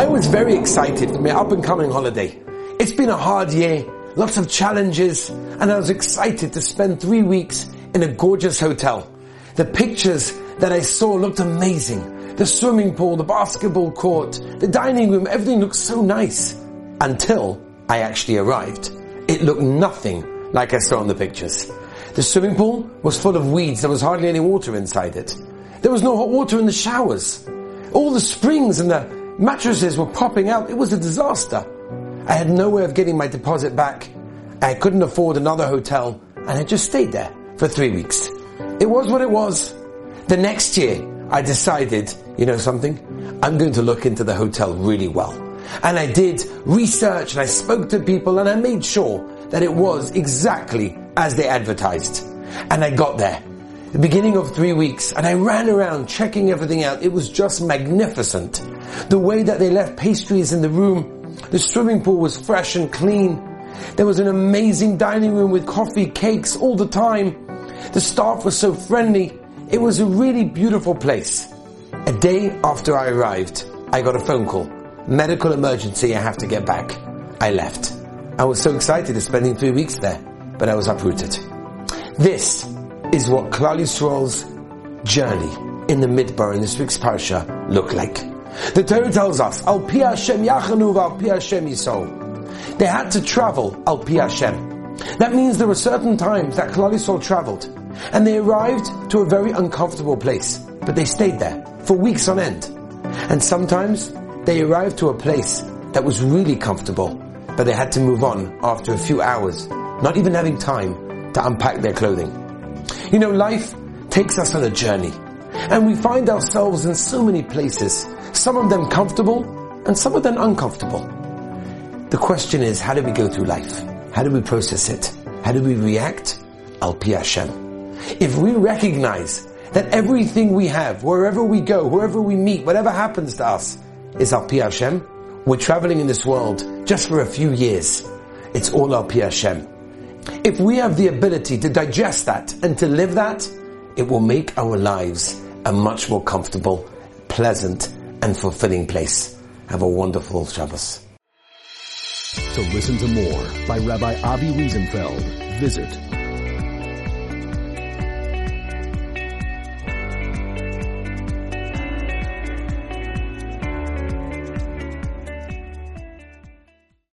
I was very excited for my up and coming holiday. It's been a hard year, lots of challenges, and I was excited to spend three weeks in a gorgeous hotel. The pictures that I saw looked amazing. The swimming pool, the basketball court, the dining room, everything looked so nice. Until I actually arrived. It looked nothing like I saw in the pictures. The swimming pool was full of weeds. There was hardly any water inside it. There was no hot water in the showers. All the springs and the mattresses were popping out. It was a disaster. I had no way of getting my deposit back. I couldn't afford another hotel and I just stayed there for three weeks. It was what it was. The next year, I decided, you know something? I'm going to look into the hotel really well. And I did research and I spoke to people and I made sure that it was exactly as they advertised. And I got there. The beginning of three weeks and I ran around checking everything out. It was just magnificent. The way that they left pastries in the room. The swimming pool was fresh and clean. There was an amazing dining room with coffee, cakes all the time. The staff was so friendly. It was a really beautiful place. A day after I arrived, I got a phone call. Medical emergency, I have to get back. I left. I was so excited to spending three weeks there, but I was uprooted. This is what Klal Yisrael's journey in the Midbar in this week's parsha looked like. The Torah tells us, Al Pi Hashem Yachanu Al Pi Hashem Yisa'u. They had to travel Al Pi Hashem. That means there were certain times that Klal Yisrael traveled, and they arrived to a very uncomfortable place, but they stayed there for weeks on end. And sometimes they arrived to a place that was really comfortable, but they had to move on after a few hours, not even having time to unpack their clothing. You know, life takes us on a journey, and we find ourselves in so many places, some of them comfortable, and some of them uncomfortable. The question is, how do we go through life? How do we process it? How do we react? Al Pi Hashem. If we recognize that everything we have, wherever we go, wherever we meet, whatever happens to us, is Al Pi Hashem, we're traveling in this world just for a few years. It's all Al Pi Hashem. If we have the ability to digest that and to live that, it will make our lives a much more comfortable, pleasant, and fulfilling place. Have a wonderful Shabbos. To listen to more by Rabbi Avi Wiesenfeld, visit